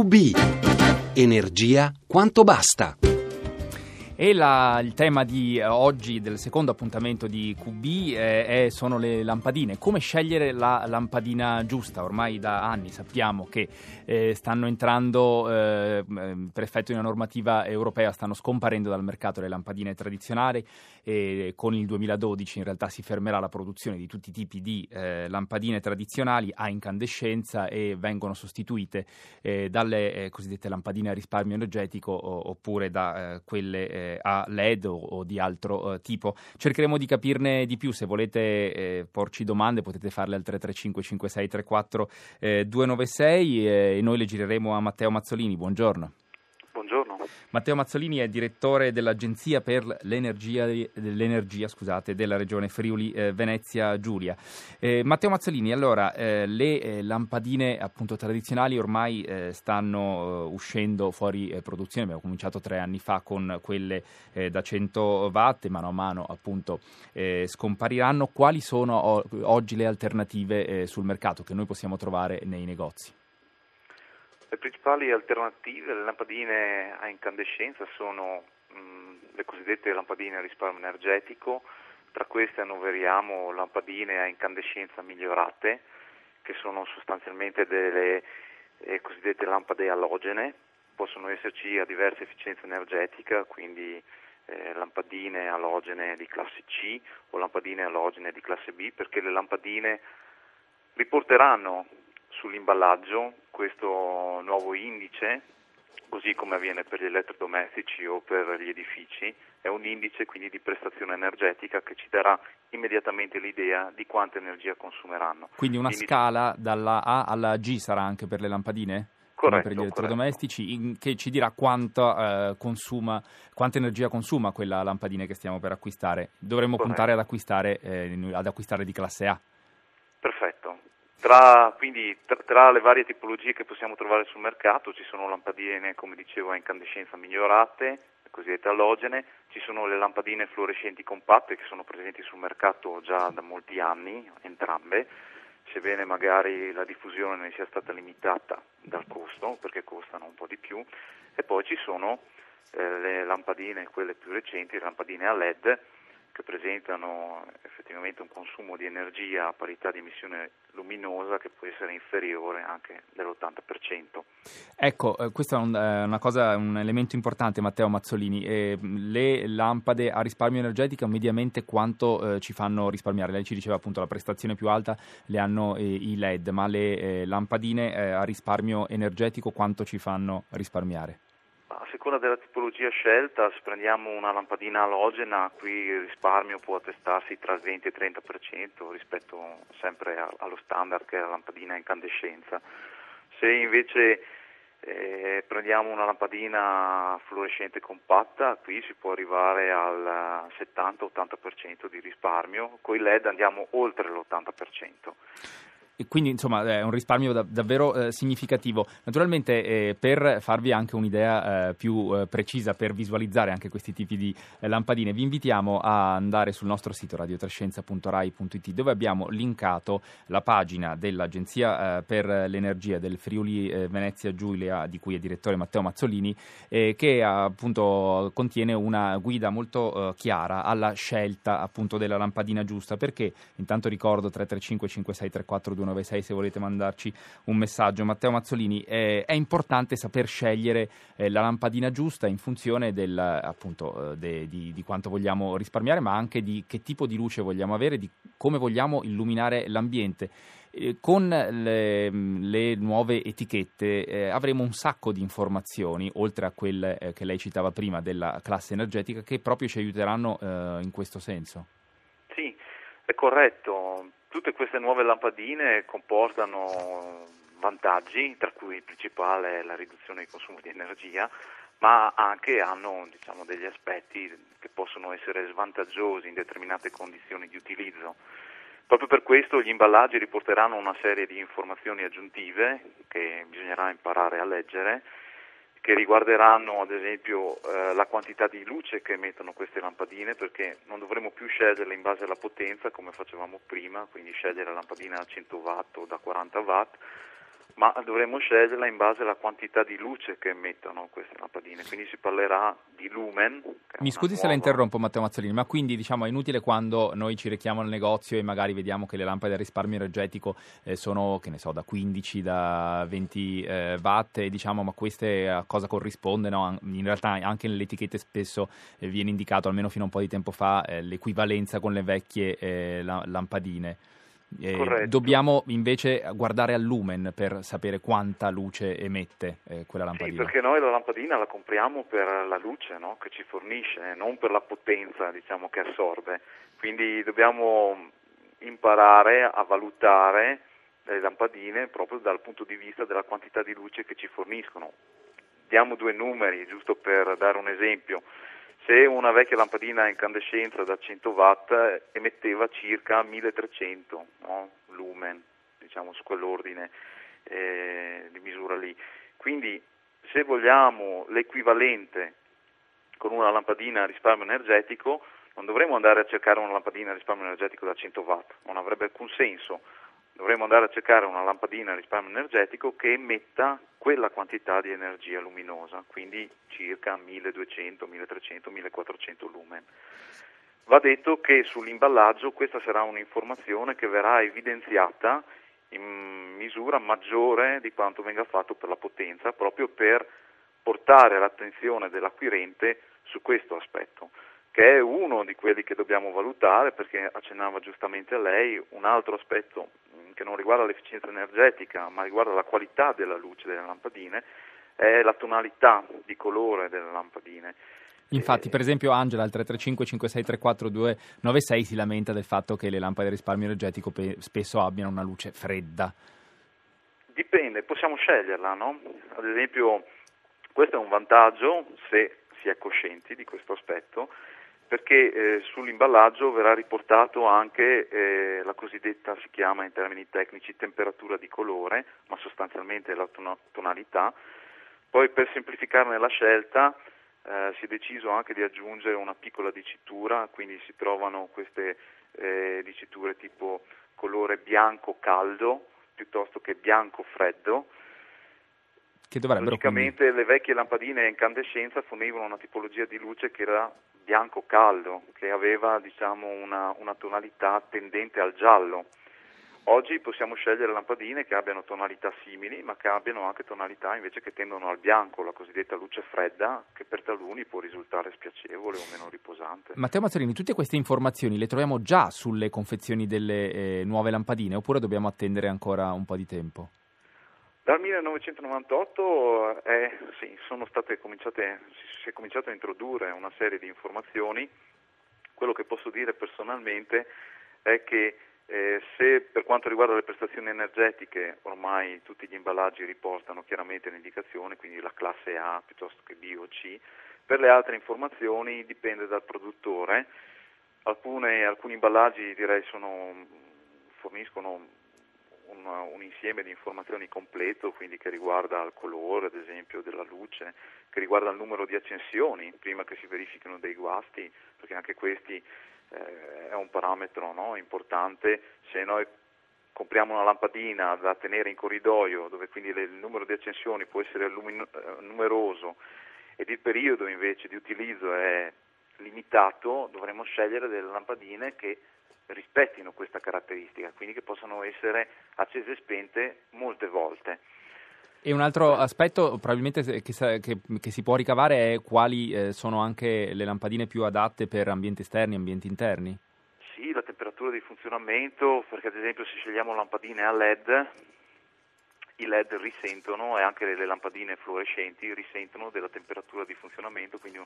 QB. Energia quanto basta. E la, il tema di eh, oggi, del secondo appuntamento di QB, eh, è, sono le lampadine. Come scegliere la lampadina giusta? Ormai da anni sappiamo che eh, stanno entrando, eh, per effetto di una normativa europea, stanno scomparendo dal mercato le lampadine tradizionali e con il 2012 in realtà si fermerà la produzione di tutti i tipi di eh, lampadine tradizionali a incandescenza e vengono sostituite eh, dalle cosiddette lampadine a risparmio energetico o, oppure da quelle a LED o, o di altro eh, tipo. Cercheremo di capirne di più, se volete eh, porci domande potete farle al 335 5634 eh, 296 e noi le gireremo a Matteo Mazzolini. Buongiorno. Matteo Mazzolini è direttore dell'Agenzia per l'Energia, l'energia scusate, della regione Friuli eh, Venezia Giulia. Eh, Matteo Mazzolini, allora le eh, lampadine appunto tradizionali ormai eh, stanno eh, uscendo fuori produzione, abbiamo cominciato tre anni fa con quelle da 100 watt mano a mano appunto scompariranno. Quali sono o- oggi le alternative sul mercato che noi possiamo trovare nei negozi? Le principali alternative alle lampadine a incandescenza sono mh, le cosiddette lampadine a risparmio energetico, tra queste annoveriamo lampadine a incandescenza migliorate, che sono sostanzialmente delle eh, cosiddette lampade alogene, possono esserci a diversa efficienza energetica, quindi eh, lampadine alogene di classe C o lampadine alogene di classe B, perché le lampadine riporteranno sull'imballaggio questo nuovo indice, così come avviene per gli elettrodomestici o per gli edifici, è un indice quindi di prestazione energetica che ci darà immediatamente l'idea di quanta energia consumeranno. Quindi una Indice... scala dalla A alla G sarà anche per le lampadine? Corretto, per gli elettrodomestici, in, che ci dirà quanto, eh, consuma, quanta energia consuma quella lampadina che stiamo per acquistare. Dovremmo corretto. puntare ad acquistare, eh, ad acquistare di classe A. Tra, quindi, tra, tra, le varie tipologie che possiamo trovare sul mercato ci sono lampadine, come dicevo, a incandescenza migliorate, le cosiddette alogene, ci sono le lampadine fluorescenti compatte che sono presenti sul mercato già da molti anni, entrambe, sebbene magari la diffusione ne sia stata limitata dal costo, perché costano un po' di più, e poi ci sono eh, le lampadine, quelle più recenti, le lampadine a LED, che presentano effettivamente un consumo di energia a parità di emissione luminosa che può essere inferiore anche dell'80%. Ecco, eh, questo è un, eh, una cosa, un elemento importante Matteo Mazzolini. Eh, le lampade a risparmio energetico mediamente quanto eh, ci fanno risparmiare? Lei ci diceva appunto la prestazione più alta le hanno eh, i LED, ma le eh, lampadine a risparmio energetico quanto ci fanno risparmiare? Seconda della tipologia scelta, se prendiamo una lampadina alogena, qui il risparmio può attestarsi tra il 20 e il 30% rispetto sempre allo standard che è la lampadina a incandescenza. Se invece eh, prendiamo una lampadina fluorescente compatta, qui si può arrivare al 70-80% di risparmio, con i LED andiamo oltre l'80% quindi insomma è un risparmio da, davvero eh, significativo. Naturalmente eh, per farvi anche un'idea eh, più eh, precisa, per visualizzare anche questi tipi di eh, lampadine, vi invitiamo a andare sul nostro sito radiotrescienza.rai.it dove abbiamo linkato la pagina dell'Agenzia eh, per l'Energia del Friuli Venezia Giulia, di cui è direttore Matteo Mazzolini, che appunto contiene una guida molto chiara alla scelta appunto della lampadina giusta, perché intanto ricordo 335 5634 396 se volete mandarci un messaggio. Matteo Mazzolini, eh, è importante saper scegliere eh, la lampadina giusta in funzione del, appunto, eh, de, di, di, quanto vogliamo risparmiare, ma anche di che tipo di luce vogliamo avere, di come vogliamo illuminare l'ambiente. Eh, con le, le, nuove etichette eh, avremo un sacco di informazioni, oltre a quelle che lei citava prima della classe energetica, che proprio ci aiuteranno in questo senso. È corretto Tutte queste nuove lampadine comportano vantaggi, tra cui il principale è la riduzione del consumo di energia, ma anche hanno diciamo, degli aspetti che possono essere svantaggiosi in determinate condizioni di utilizzo. Proprio per questo gli imballaggi riporteranno una serie di informazioni aggiuntive che bisognerà imparare a leggere che riguarderanno ad esempio eh, la quantità di luce che emettono queste lampadine perché non dovremo più sceglierle in base alla potenza come facevamo prima, quindi scegliere la lampadina da 100 watt o da 40 watt, ma dovremmo sceglierla in base alla quantità di luce che emettono queste lampadine, quindi si parlerà di lumen. Mi scusi nuova... se la interrompo Matteo Mazzolini, ma quindi diciamo è inutile quando noi ci rechiamo al negozio e magari vediamo che le lampade a risparmio energetico eh, sono, che ne so, da 15, da 20 eh, watt e diciamo ma queste a cosa corrispondono? In realtà anche nelle etichette spesso eh, viene indicato, almeno fino a un po' di tempo fa, eh, l'equivalenza con le vecchie eh, lampadine. Eh, dobbiamo invece guardare al lumen per sapere quanta luce emette eh, quella lampadina. Sì, perché noi la lampadina la compriamo per la luce no? che ci fornisce, non per la potenza diciamo, che assorbe. Quindi dobbiamo imparare a valutare le lampadine proprio dal punto di vista della quantità di luce che ci forniscono. Diamo due numeri, giusto per dare un esempio. Se una vecchia lampadina a incandescenza da 100 watt emetteva circa 1300 no? lumen, diciamo su quell'ordine eh, di misura lì. Quindi se vogliamo l'equivalente con una lampadina a risparmio energetico, non dovremmo andare a cercare una lampadina a risparmio energetico da 100 watt, non avrebbe alcun senso dovremmo andare a cercare una lampadina a risparmio energetico che emetta quella quantità di energia luminosa, quindi circa 1200, 1300, 1400 lumen. Va detto che sull'imballaggio questa sarà un'informazione che verrà evidenziata in misura maggiore di quanto venga fatto per la potenza, proprio per portare l'attenzione dell'acquirente su questo aspetto che è uno di quelli che dobbiamo valutare perché accennava giustamente a lei un altro aspetto che non riguarda l'efficienza energetica ma riguarda la qualità della luce delle lampadine è la tonalità di colore delle lampadine. Infatti, per esempio, Angela al 335 5634 296 si lamenta del fatto che le lampade a risparmio energetico pe- spesso abbiano una luce fredda. Dipende, possiamo sceglierla, no? Ad esempio, questo è un vantaggio se si è coscienti di questo aspetto perché eh, sull'imballaggio verrà riportato anche eh, la cosiddetta, si chiama in termini tecnici, temperatura di colore, ma sostanzialmente la tonalità. Poi per semplificarne la scelta eh, si è deciso anche di aggiungere una piccola dicitura, quindi si trovano queste eh, diciture tipo colore bianco caldo piuttosto che bianco freddo, che Logicamente quindi... le vecchie lampadine a incandescenza fornivano una tipologia di luce che era bianco caldo, che aveva diciamo, una, una tonalità tendente al giallo. Oggi possiamo scegliere lampadine che abbiano tonalità simili, ma che abbiano anche tonalità invece che tendono al bianco, la cosiddetta luce fredda, che per taluni può risultare spiacevole o meno riposante. Matteo Mazzarini, tutte queste informazioni le troviamo già sulle confezioni delle eh, nuove lampadine oppure dobbiamo attendere ancora un po' di tempo? Dal 1998 eh, sì, si è cominciato a introdurre una serie di informazioni. Quello che posso dire personalmente è che eh, se per quanto riguarda le prestazioni energetiche ormai tutti gli imballaggi riportano chiaramente l'indicazione, quindi la classe A piuttosto che B o C, per le altre informazioni dipende dal produttore. Alcune, alcuni imballaggi direi sono, forniscono un, un, insieme di informazioni completo, quindi che riguarda il colore, ad esempio, della luce, che riguarda il numero di accensioni prima che si verifichino dei guasti, perché anche questi eh, è un parametro no, importante. Se noi compriamo una lampadina da tenere in corridoio, dove quindi il numero di accensioni può essere lumino, eh, numeroso ed il periodo invece di utilizzo è limitato, dovremmo scegliere delle lampadine che rispettino questa caratteristica, quindi che possano essere accese e spente molte volte. E un altro aspetto probabilmente che, che, che si può ricavare è quali eh, sono anche le lampadine più adatte per ambienti esterni e ambienti interni? Sì, la temperatura di funzionamento, perché ad esempio se scegliamo lampadine a LED, i LED risentono e anche le lampadine fluorescenti risentono della temperatura di funzionamento, quindi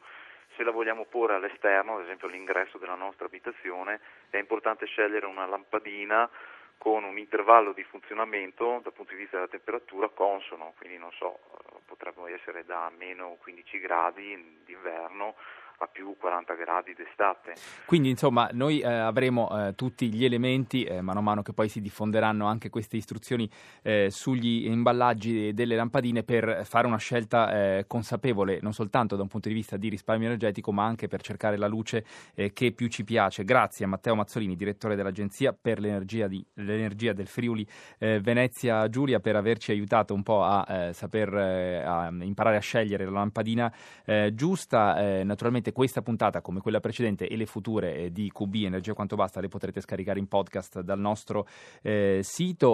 se la vogliamo porre all'esterno, ad esempio all'ingresso della nostra abitazione, è importante scegliere una lampadina con un intervallo di funzionamento dal punto di vista della temperatura consono, quindi non so, potrebbero essere da meno 15 gradi d'inverno a più 40 gradi d'estate. Quindi insomma noi eh, avremo eh, tutti gli elementi, eh, mano a mano che poi si diffonderanno anche queste istruzioni eh, sugli imballaggi delle lampadine per fare una scelta eh, consapevole, non soltanto da un punto di vista di risparmio energetico, ma anche per cercare la luce eh, che più ci piace. Grazie a Matteo Mazzolini, direttore dell'Agenzia per l'Energia, di, l'energia del Friuli Venezia Giulia, per averci aiutato un po' a saper a imparare a scegliere la lampadina giusta. naturalmente questa puntata, come quella precedente e le future eh, di QB Energia Quanto Basta, le potrete scaricare in podcast dal nostro eh, sito.